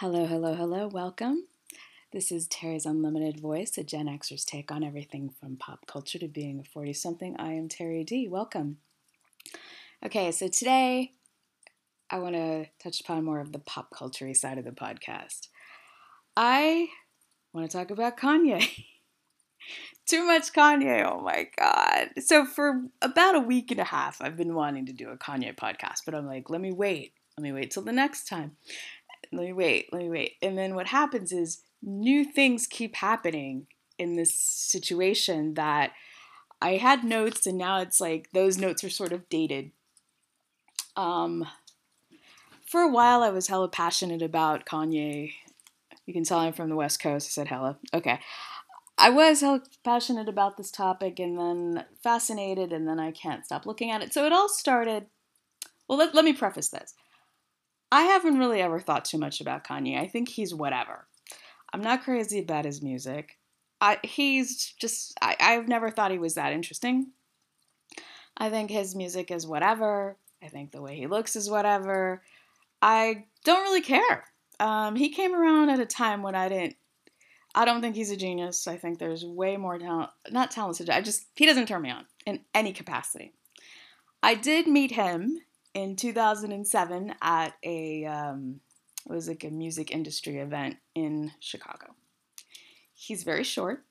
Hello, hello, hello, welcome. This is Terry's Unlimited Voice, a Gen Xer's take on everything from pop culture to being a 40 something. I am Terry D. Welcome. Okay, so today I want to touch upon more of the pop culture side of the podcast. I want to talk about Kanye. Too much Kanye, oh my god. So, for about a week and a half, I've been wanting to do a Kanye podcast, but I'm like, let me wait. Let me wait till the next time let me wait, let me wait. And then what happens is new things keep happening in this situation that I had notes and now it's like those notes are sort of dated. Um, for a while, I was hella passionate about Kanye. You can tell I'm from the West Coast. I said hella. Okay. I was hella passionate about this topic and then fascinated, and then I can't stop looking at it. So it all started. Well, let, let me preface this. I haven't really ever thought too much about Kanye. I think he's whatever. I'm not crazy about his music. I, he's just, I, I've never thought he was that interesting. I think his music is whatever. I think the way he looks is whatever. I don't really care. Um, he came around at a time when I didn't. I don't think he's a genius. I think there's way more talent. Not talented. I just he doesn't turn me on in any capacity. I did meet him in 2007 at a um, it was like a music industry event in Chicago. He's very short.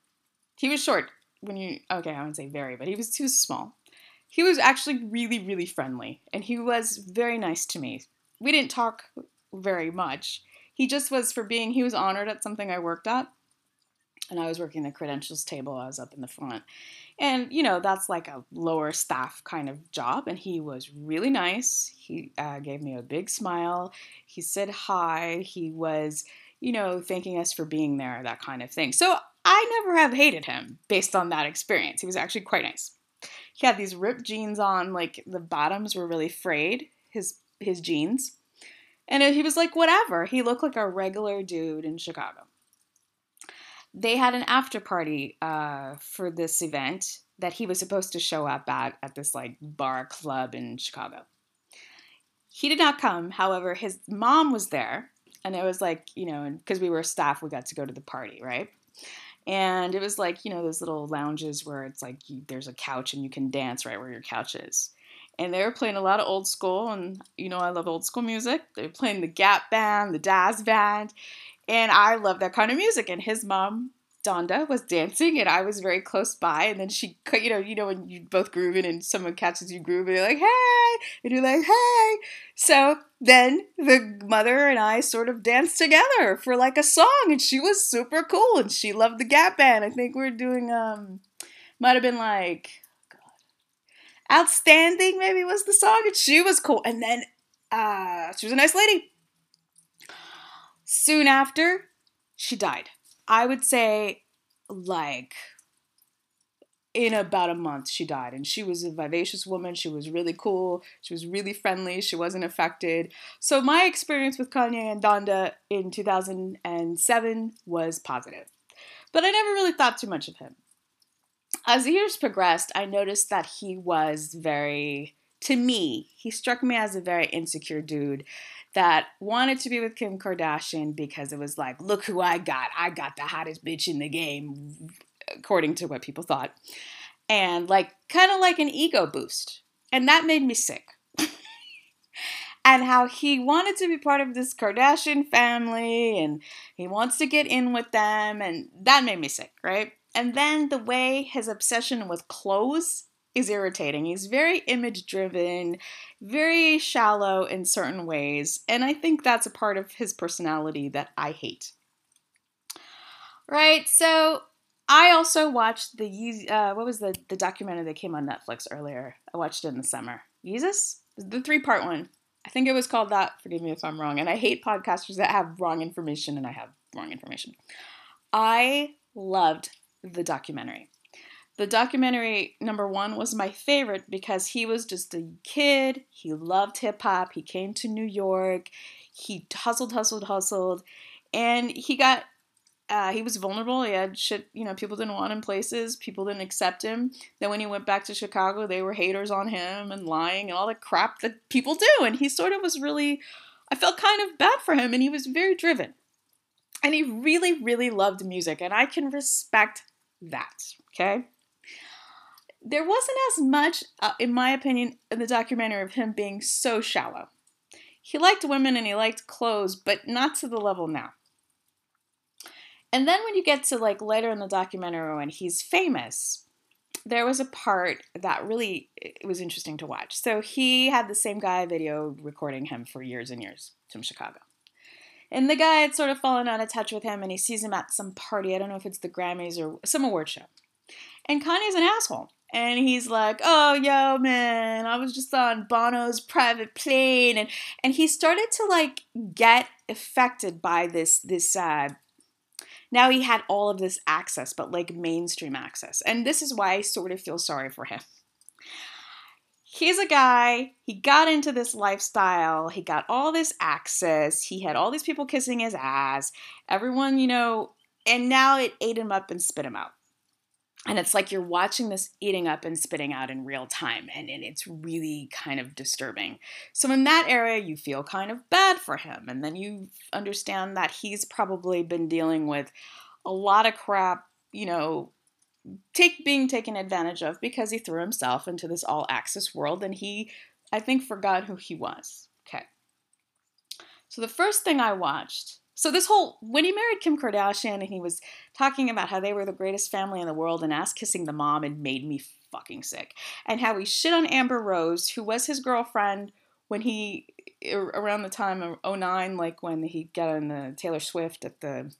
He was short when you okay, I wouldn't say very, but he was too small. He was actually really, really friendly, and he was very nice to me. We didn't talk very much. He just was for being. He was honored at something I worked at, and I was working the credentials table. I was up in the front. And, you know, that's like a lower staff kind of job. And he was really nice. He uh, gave me a big smile. He said hi. He was, you know, thanking us for being there, that kind of thing. So I never have hated him based on that experience. He was actually quite nice. He had these ripped jeans on, like the bottoms were really frayed, his his jeans. And he was like, whatever. He looked like a regular dude in Chicago they had an after party uh, for this event that he was supposed to show up at at this like bar club in Chicago. He did not come. However, his mom was there, and it was like you know, because we were staff, we got to go to the party, right? And it was like you know those little lounges where it's like you, there's a couch and you can dance right where your couch is. And they were playing a lot of old school, and you know I love old school music. They were playing the Gap Band, the Dazz Band, and I love that kind of music. And his mom, Donda, was dancing, and I was very close by. And then she, you know, you know when you both grooving, and someone catches you grooving, you're like, "Hey!" and you're like, "Hey!" So then the mother and I sort of danced together for like a song, and she was super cool, and she loved the Gap Band. I think we are doing, um, might have been like, God, outstanding, maybe was the song, and she was cool. And then, uh, she was a nice lady Soon after, she died. I would say, like, in about a month, she died. And she was a vivacious woman. She was really cool. She was really friendly. She wasn't affected. So, my experience with Kanye and Donda in 2007 was positive. But I never really thought too much of him. As the years progressed, I noticed that he was very, to me, he struck me as a very insecure dude that wanted to be with Kim Kardashian because it was like, look who I got. I got the hottest bitch in the game, according to what people thought. And like, kind of like an ego boost. And that made me sick. and how he wanted to be part of this Kardashian family and he wants to get in with them. And that made me sick, right? And then the way his obsession with clothes is irritating. He's very image driven, very shallow in certain ways, and I think that's a part of his personality that I hate. Right, so I also watched the uh, what was the the documentary that came on Netflix earlier. I watched it in the summer. Jesus, the three part one. I think it was called that. Forgive me if I'm wrong. And I hate podcasters that have wrong information, and I have wrong information. I loved the documentary. The documentary number one was my favorite because he was just a kid. He loved hip hop. He came to New York. He hustled, hustled, hustled, and he got. Uh, he was vulnerable. He had shit. You know, people didn't want him places. People didn't accept him. Then when he went back to Chicago, they were haters on him and lying and all the crap that people do. And he sort of was really I felt kind of bad for him, and he was very driven. And he really, really loved music, and I can respect that, okay? There wasn't as much, uh, in my opinion, in the documentary of him being so shallow. He liked women and he liked clothes, but not to the level now. And then when you get to like later in the documentary when he's famous, there was a part that really it was interesting to watch. So he had the same guy video recording him for years and years from Chicago. And the guy had sort of fallen out of touch with him and he sees him at some party. I don't know if it's the Grammys or some award show. And Kanye's an asshole. And he's like, oh, yo, man, I was just on Bono's private plane. And, and he started to like get affected by this, this, uh, now he had all of this access, but like mainstream access. And this is why I sort of feel sorry for him. He's a guy, he got into this lifestyle, he got all this access, he had all these people kissing his ass, everyone, you know, and now it ate him up and spit him out. And it's like you're watching this eating up and spitting out in real time, and, and it's really kind of disturbing. So, in that area, you feel kind of bad for him, and then you understand that he's probably been dealing with a lot of crap, you know, take being taken advantage of because he threw himself into this all access world and he I think forgot who he was. Okay. So the first thing I watched so this whole when he married Kim Kardashian and he was talking about how they were the greatest family in the world and ass kissing the mom and made me fucking sick. And how he shit on Amber Rose, who was his girlfriend when he around the time of 09, like when he got on the Taylor Swift at the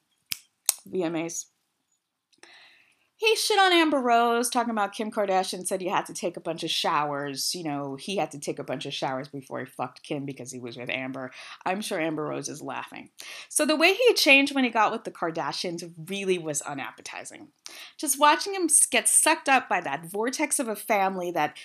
VMAs he shit on Amber Rose, talking about Kim Kardashian said you had to take a bunch of showers. You know, he had to take a bunch of showers before he fucked Kim because he was with Amber. I'm sure Amber Rose is laughing. So the way he changed when he got with the Kardashians really was unappetizing. Just watching him get sucked up by that vortex of a family that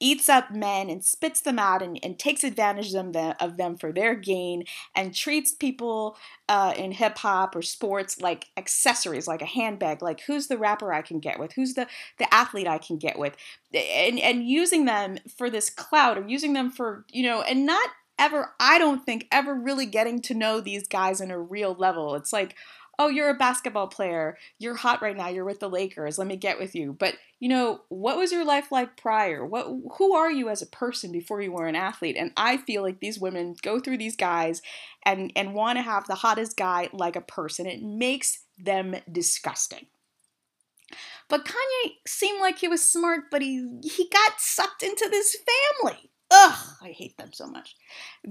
eats up men and spits them out and, and takes advantage of them, of them for their gain and treats people uh, in hip hop or sports like accessories, like a handbag, like who's the rapper I can get with, who's the, the athlete I can get with, and, and using them for this clout or using them for, you know, and not ever, I don't think, ever really getting to know these guys on a real level. It's like, oh, you're a basketball player. You're hot right now. You're with the Lakers. Let me get with you. But, you know, what was your life like prior? What who are you as a person before you were an athlete? And I feel like these women go through these guys and and want to have the hottest guy like a person. It makes them disgusting. But Kanye seemed like he was smart, but he he got sucked into this family. Ugh, I hate them so much.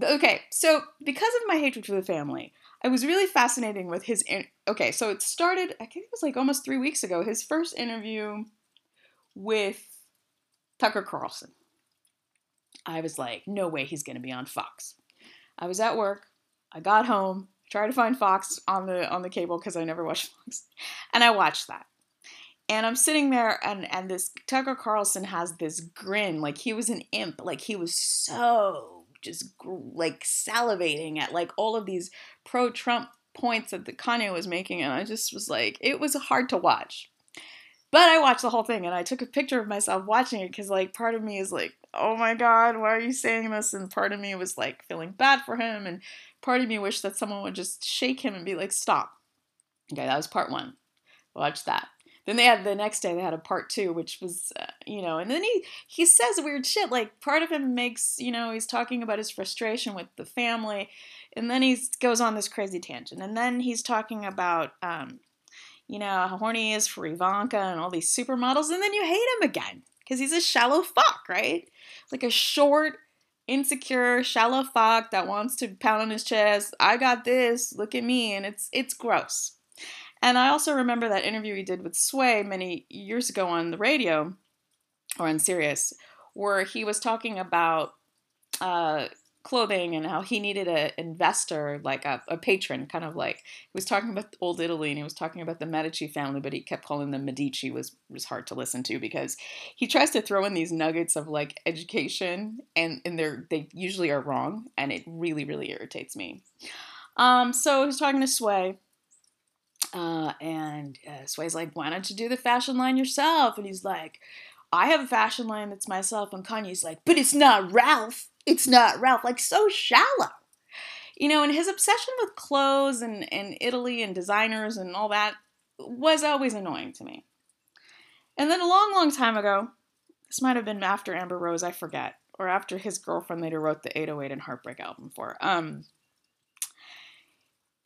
Okay, so because of my hatred for the family, I was really fascinating with his. Okay, so it started. I think it was like almost three weeks ago. His first interview with Tucker Carlson. I was like, no way, he's going to be on Fox. I was at work. I got home, tried to find Fox on the on the cable because I never watched Fox, and I watched that. And I'm sitting there, and and this Tucker Carlson has this grin, like he was an imp, like he was so just like salivating at like all of these pro Trump points that the Kanye was making, and I just was like, it was hard to watch. But I watched the whole thing and I took a picture of myself watching it because, like, part of me is like, oh my God, why are you saying this? And part of me was like feeling bad for him. And part of me wished that someone would just shake him and be like, stop. Okay, that was part one. Watch that. Then they had the next day they had a part two, which was uh, you know, and then he he says weird shit. Like part of him makes you know he's talking about his frustration with the family, and then he goes on this crazy tangent, and then he's talking about um, you know how horny he is for Ivanka and all these supermodels, and then you hate him again because he's a shallow fuck, right? Like a short insecure, shallow fuck that wants to pound on his chest. I got this. Look at me, and it's it's gross. And I also remember that interview he did with Sway many years ago on the radio or on Sirius, where he was talking about uh, clothing and how he needed an investor, like a, a, patron, kind of like he was talking about old Italy and he was talking about the Medici family, but he kept calling them Medici was was hard to listen to because he tries to throw in these nuggets of like education and and they're they usually are wrong and it really really irritates me. Um, so he's talking to Sway uh, and uh, Sway's like, why don't you do the fashion line yourself? And he's like, I have a fashion line that's myself. And Kanye's like, but it's not Ralph. It's not Ralph. Like, so shallow. you know, and his obsession with clothes and, and Italy and designers and all that was always annoying to me. And then a long, long time ago, this might have been after Amber Rose, I forget, or after his girlfriend later wrote the 808 and Heartbreak album for. Um,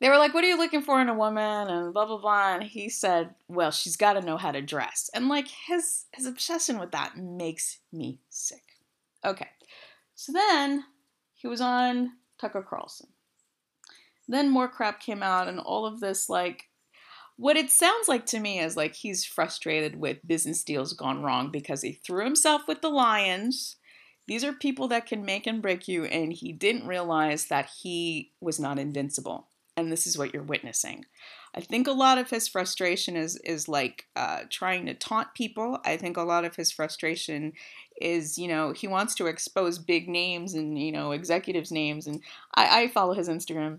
they were like, What are you looking for in a woman? And blah, blah, blah. And he said, Well, she's got to know how to dress. And like his, his obsession with that makes me sick. Okay. So then he was on Tucker Carlson. Then more crap came out, and all of this, like, what it sounds like to me is like he's frustrated with business deals gone wrong because he threw himself with the Lions. These are people that can make and break you, and he didn't realize that he was not invincible and this is what you're witnessing. I think a lot of his frustration is is like uh, trying to taunt people. I think a lot of his frustration is, you know, he wants to expose big names and you know executives' names. And I, I follow his Instagram,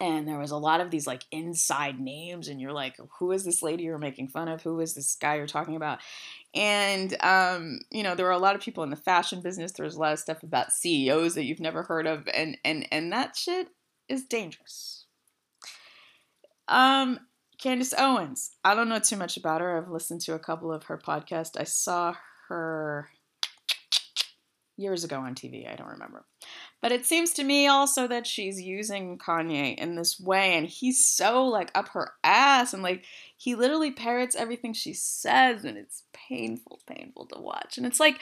and there was a lot of these like inside names, and you're like, who is this lady you're making fun of? Who is this guy you're talking about? And um, you know, there were a lot of people in the fashion business. There's a lot of stuff about CEOs that you've never heard of, and and and that shit is dangerous. Um, Candace Owens. I don't know too much about her. I've listened to a couple of her podcasts. I saw her years ago on TV. I don't remember. But it seems to me also that she's using Kanye in this way, and he's so like up her ass, and like he literally parrots everything she says, and it's painful, painful to watch. And it's like,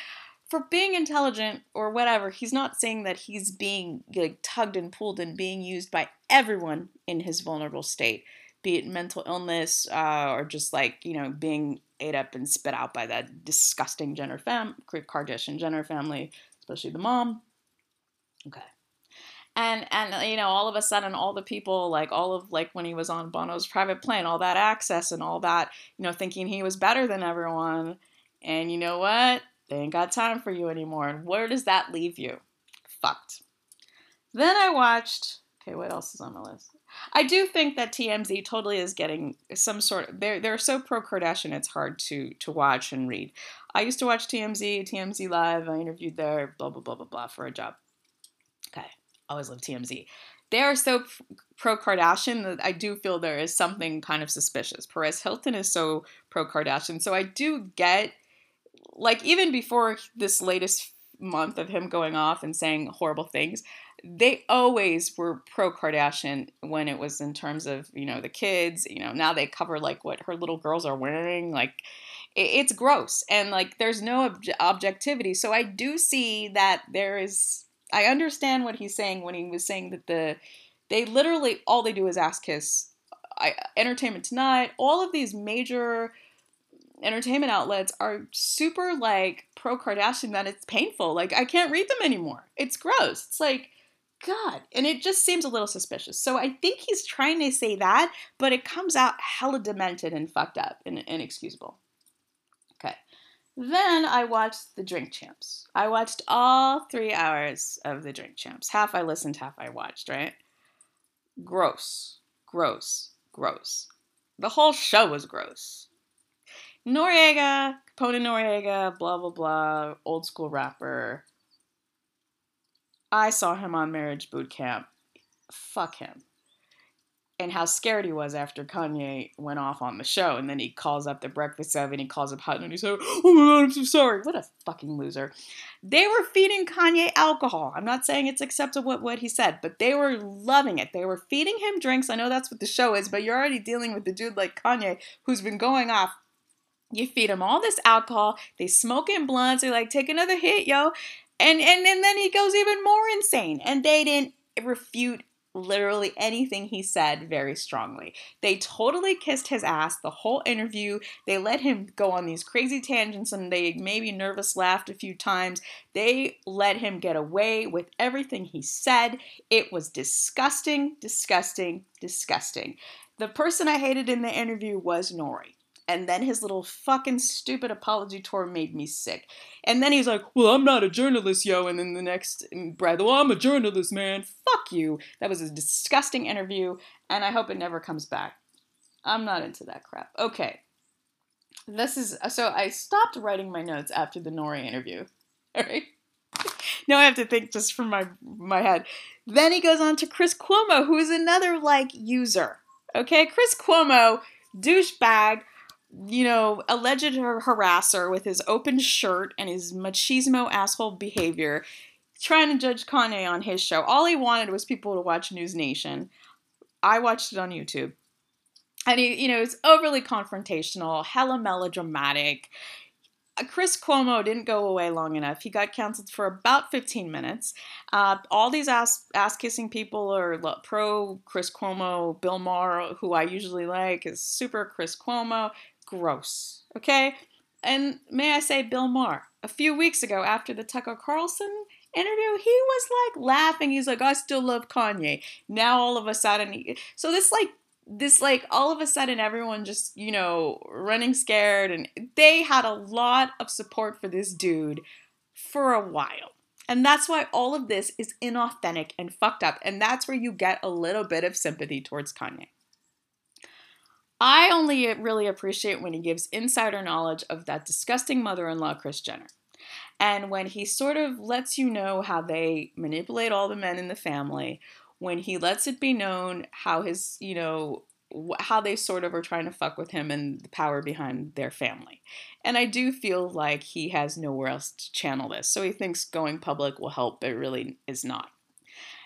for being intelligent or whatever, he's not saying that he's being like tugged and pulled and being used by everyone in his vulnerable state, be it mental illness uh, or just like you know being ate up and spit out by that disgusting Jenner fam, Kardashian Jenner family, especially the mom. Okay. And and you know all of a sudden all the people like all of like when he was on Bono's private plane all that access and all that you know thinking he was better than everyone and you know what they ain't got time for you anymore. And where does that leave you? Fucked. Then I watched. Okay, what else is on my list? I do think that TMZ totally is getting some sort of. They're they're so pro Kardashian. It's hard to to watch and read. I used to watch TMZ, TMZ Live. I interviewed there. Blah blah blah blah blah for a job. Okay, always love TMZ. They are so pro Kardashian that I do feel there is something kind of suspicious. Perez Hilton is so pro Kardashian, so I do get like even before this latest month of him going off and saying horrible things, they always were pro Kardashian when it was in terms of, you know, the kids, you know, now they cover like what her little girls are wearing. Like, it's gross and like there's no ob- objectivity. So I do see that there is, I understand what he's saying when he was saying that the, they literally, all they do is ask his I, Entertainment Tonight, all of these major entertainment outlets are super like pro Kardashian that it's painful. Like I can't read them anymore. It's gross. It's like God. And it just seems a little suspicious. So I think he's trying to say that, but it comes out hella demented and fucked up and inexcusable. Okay. Then I watched The Drink Champs. I watched all three hours of The Drink Champs. Half I listened, half I watched, right? Gross. Gross. Gross. The whole show was gross. Noreaga, Capone Noreaga, blah blah blah, old school rapper. I saw him on Marriage Boot Camp. Fuck him. And how scared he was after Kanye went off on the show. And then he calls up the Breakfast Seven, he calls up Hutton, and he's like, Oh my god, I'm so sorry. What a fucking loser. They were feeding Kanye alcohol. I'm not saying it's acceptable what, what he said, but they were loving it. They were feeding him drinks. I know that's what the show is, but you're already dealing with the dude like Kanye who's been going off you feed them all this alcohol. They smoking blunts. They're like, take another hit, yo. And, and, and then he goes even more insane. And they didn't refute literally anything he said very strongly. They totally kissed his ass the whole interview. They let him go on these crazy tangents and they maybe nervous laughed a few times. They let him get away with everything he said. It was disgusting, disgusting, disgusting. The person I hated in the interview was Nori. And then his little fucking stupid apology tour made me sick. And then he's like, Well, I'm not a journalist, yo. And then the next breath, Well, I'm a journalist, man. Fuck you. That was a disgusting interview, and I hope it never comes back. I'm not into that crap. Okay. This is uh, so I stopped writing my notes after the Nori interview. All right. now I have to think just from my my head. Then he goes on to Chris Cuomo, who is another like user. Okay, Chris Cuomo, douchebag, you know, alleged harasser with his open shirt and his machismo asshole behavior, trying to judge Kanye on his show. All he wanted was people to watch News Nation. I watched it on YouTube. And he, you know, it's overly confrontational, hella melodramatic. Uh, Chris Cuomo didn't go away long enough. He got canceled for about 15 minutes. Uh, all these ass, ass kissing people are pro Chris Cuomo. Bill Maher, who I usually like, is super Chris Cuomo. Gross. Okay? And may I say, Bill Maher, a few weeks ago after the Tucker Carlson interview, he was like laughing. He's like, I still love Kanye. Now all of a sudden, he, so this like this like all of a sudden everyone just you know running scared and they had a lot of support for this dude for a while and that's why all of this is inauthentic and fucked up and that's where you get a little bit of sympathy towards kanye i only really appreciate when he gives insider knowledge of that disgusting mother-in-law kris jenner and when he sort of lets you know how they manipulate all the men in the family when he lets it be known how his, you know, how they sort of are trying to fuck with him and the power behind their family. And I do feel like he has nowhere else to channel this. So he thinks going public will help, but really is not.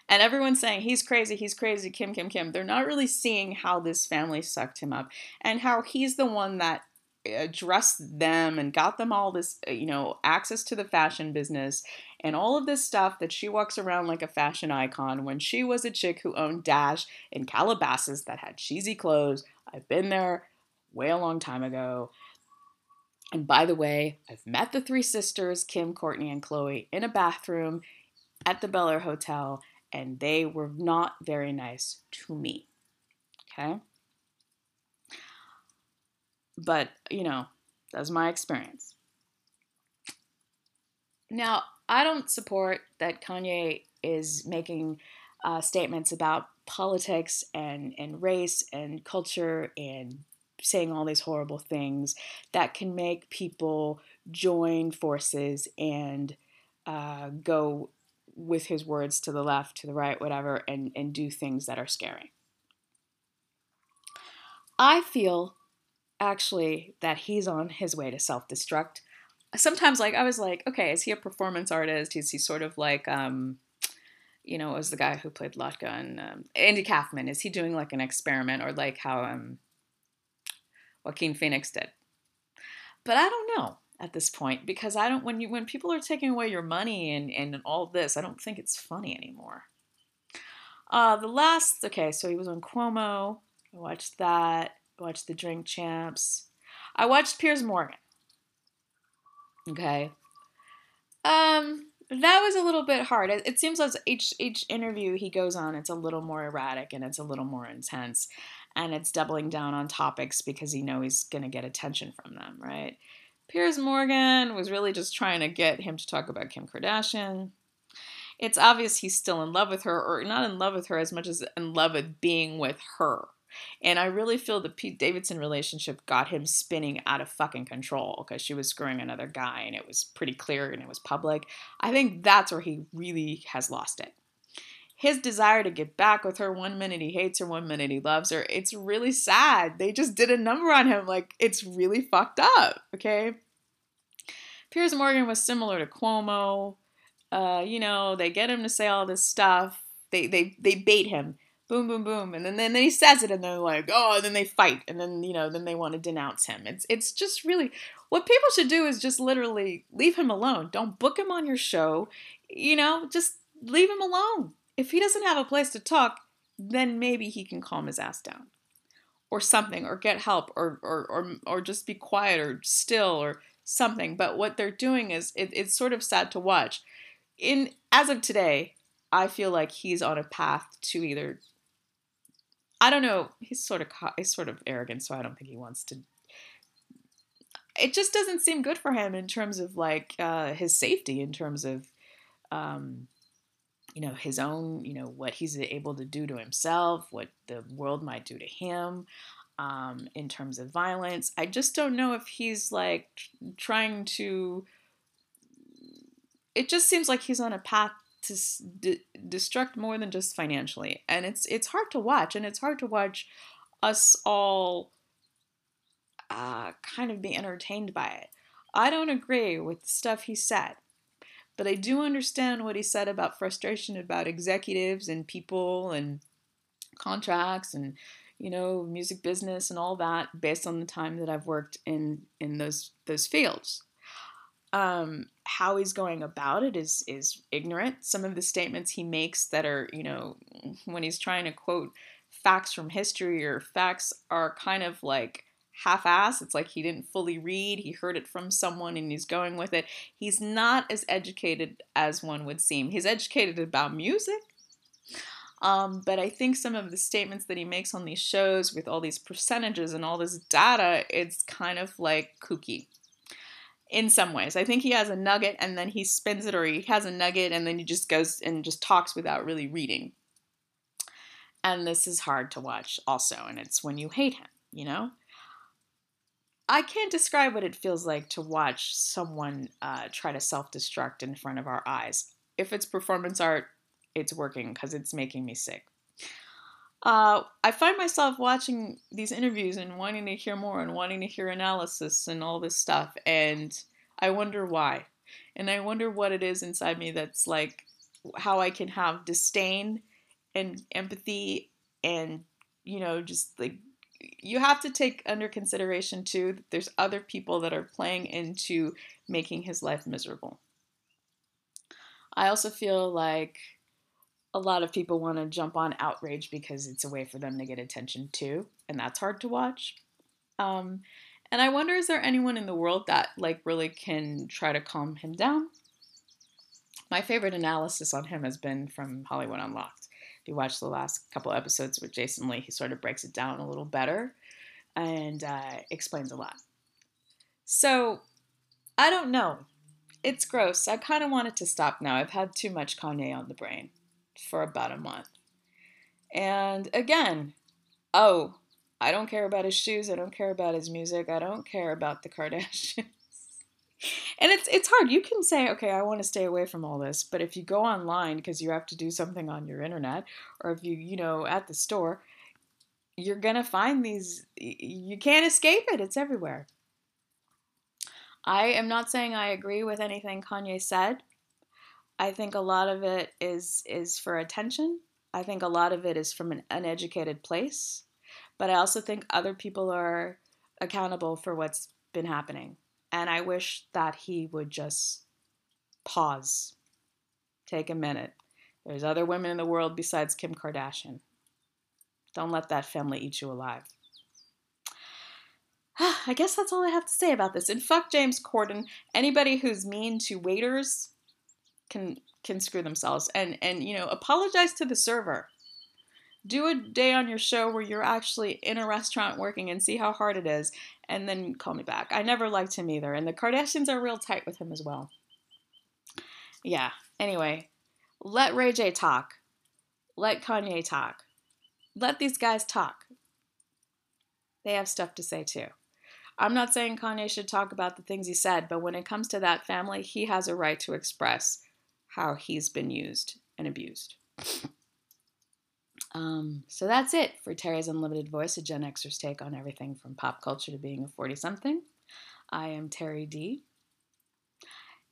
And everyone's saying he's crazy, he's crazy, Kim, Kim, Kim. They're not really seeing how this family sucked him up and how he's the one that addressed them and got them all this, uh, you know, access to the fashion business and all of this stuff that she walks around like a fashion icon when she was a chick who owned Dash in Calabasas that had cheesy clothes. I've been there way a long time ago. And by the way, I've met the three sisters, Kim, Kourtney, and Khloé, in a bathroom at the Bel Air Hotel, and they were not very nice to me. Okay? But, you know, that's my experience. Now, I don't support that Kanye is making uh, statements about politics and, and race and culture and saying all these horrible things that can make people join forces and uh, go with his words to the left, to the right, whatever, and, and do things that are scary. I feel actually that he's on his way to self destruct. Sometimes, like, I was like, okay, is he a performance artist? Is he sort of like, um, you know, was the guy who played Latka and um, Andy Kaufman? Is he doing like an experiment or like how um, Joaquin Phoenix did? But I don't know at this point because I don't when you when people are taking away your money and and all this, I don't think it's funny anymore. Uh, the last okay, so he was on Cuomo. I watched that I watched the Drink Champs. I watched Piers Morgan. Okay. Um, that was a little bit hard. It, it seems as each each interview he goes on, it's a little more erratic and it's a little more intense, and it's doubling down on topics because he knows he's gonna get attention from them, right? Piers Morgan was really just trying to get him to talk about Kim Kardashian. It's obvious he's still in love with her, or not in love with her as much as in love with being with her. And I really feel the Pete Davidson relationship got him spinning out of fucking control because she was screwing another guy and it was pretty clear and it was public. I think that's where he really has lost it. His desire to get back with her one minute he hates her, one minute he loves her. It's really sad. They just did a number on him. Like, it's really fucked up, okay? Piers Morgan was similar to Cuomo. Uh, you know, they get him to say all this stuff. They they they bait him boom, boom, boom, and then, then he says it, and they're like, oh, and then they fight, and then you know, then they want to denounce him. It's it's just really what people should do is just literally leave him alone. Don't book him on your show. You know, just leave him alone. If he doesn't have a place to talk, then maybe he can calm his ass down, or something, or get help, or or or or just be quiet, or still, or something. But what they're doing is it, it's sort of sad to watch. In as of today, I feel like he's on a path to either I don't know. He's sort of he's sort of arrogant, so I don't think he wants to. It just doesn't seem good for him in terms of like uh, his safety, in terms of, um, you know, his own, you know, what he's able to do to himself, what the world might do to him, um, in terms of violence. I just don't know if he's like trying to it just seems like he's on a path to destruct more than just financially, and it's it's hard to watch, and it's hard to watch us all uh, kind of be entertained by it. I don't agree with the stuff he said, but I do understand what he said about frustration about executives and people and contracts and you know music business and all that based on the time that I've worked in in those those fields. Um, how he's going about it is is ignorant. Some of the statements he makes that are you know when he's trying to quote facts from history or facts are kind of like half-ass. It's like he didn't fully read. He heard it from someone and he's going with it. He's not as educated as one would seem. He's educated about music. Um, but I think some of the statements that he makes on these shows with all these percentages and all this data, it's kind of like kooky in some ways. I think he has a nugget and then he spins it, or he has a nugget and then he just goes and just talks without really reading. And this is hard to watch also, and it's when you hate him, you know? I can't describe what it feels like to watch someone uh, try to self destruct in front of our eyes. If it's performance art, it's working because it's making me sick. Uh, I find myself watching these interviews and wanting to hear more and wanting to hear analysis and all this stuff, and I wonder why. And I wonder what it is inside me that's like how I can have disdain and empathy and, you know, just like you have to take under consideration too that there's other people that are playing into making his life miserable. I also feel like a lot of people want to jump on outrage because it's a way for them to get attention too, and that's hard to watch. Um, and I wonder is there anyone in the world that like really can try to calm him down? My favorite analysis on him has been from Hollywood Unlocked if you watch the last couple episodes with Jason Lee, he sort of breaks it down a little better and uh, explains a lot. So I don't know. It's gross. I kind of want it to stop now. I've had too much Kanye on the brain for about a month. And again, oh, I don't care about his shoes. I don't care about his music. I don't care about the Kardashians and it's it's hard. You can say, okay, I want to stay away from all this, but if you go online because you have to do something on your internet, or if you you know at the store, you're gonna find these. You can't escape it. It's everywhere. I am not saying I agree with anything Kanye said. I think a lot of it is is for attention. I think a lot of it is from an uneducated place, but I also think other people are accountable for what's been happening. And I wish that he would just pause, take a minute. There's other women in the world besides Kim Kardashian. Don't let that family eat you alive. I guess that's all I have to say about this. And fuck James Corden. Anybody who's mean to waiters can can screw themselves. And and you know, apologize to the server do a day on your show where you're actually in a restaurant working and see how hard it is, and then call me back. I never liked him either, and the Kardashians are real tight with him as well. Yeah, anyway, let Ray J talk. Let Kanye talk. Let these guys talk. They have stuff to say too. I'm not saying Kanye should talk about the things he said, but when it comes to that family, he has a right to express how he's been used and abused. Um, so that's it for Terry's Unlimited Voice, a Gen Xer's take on everything from pop culture to being a 40 something. I am Terry D.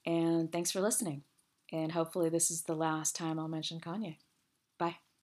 And thanks for listening. And hopefully, this is the last time I'll mention Kanye.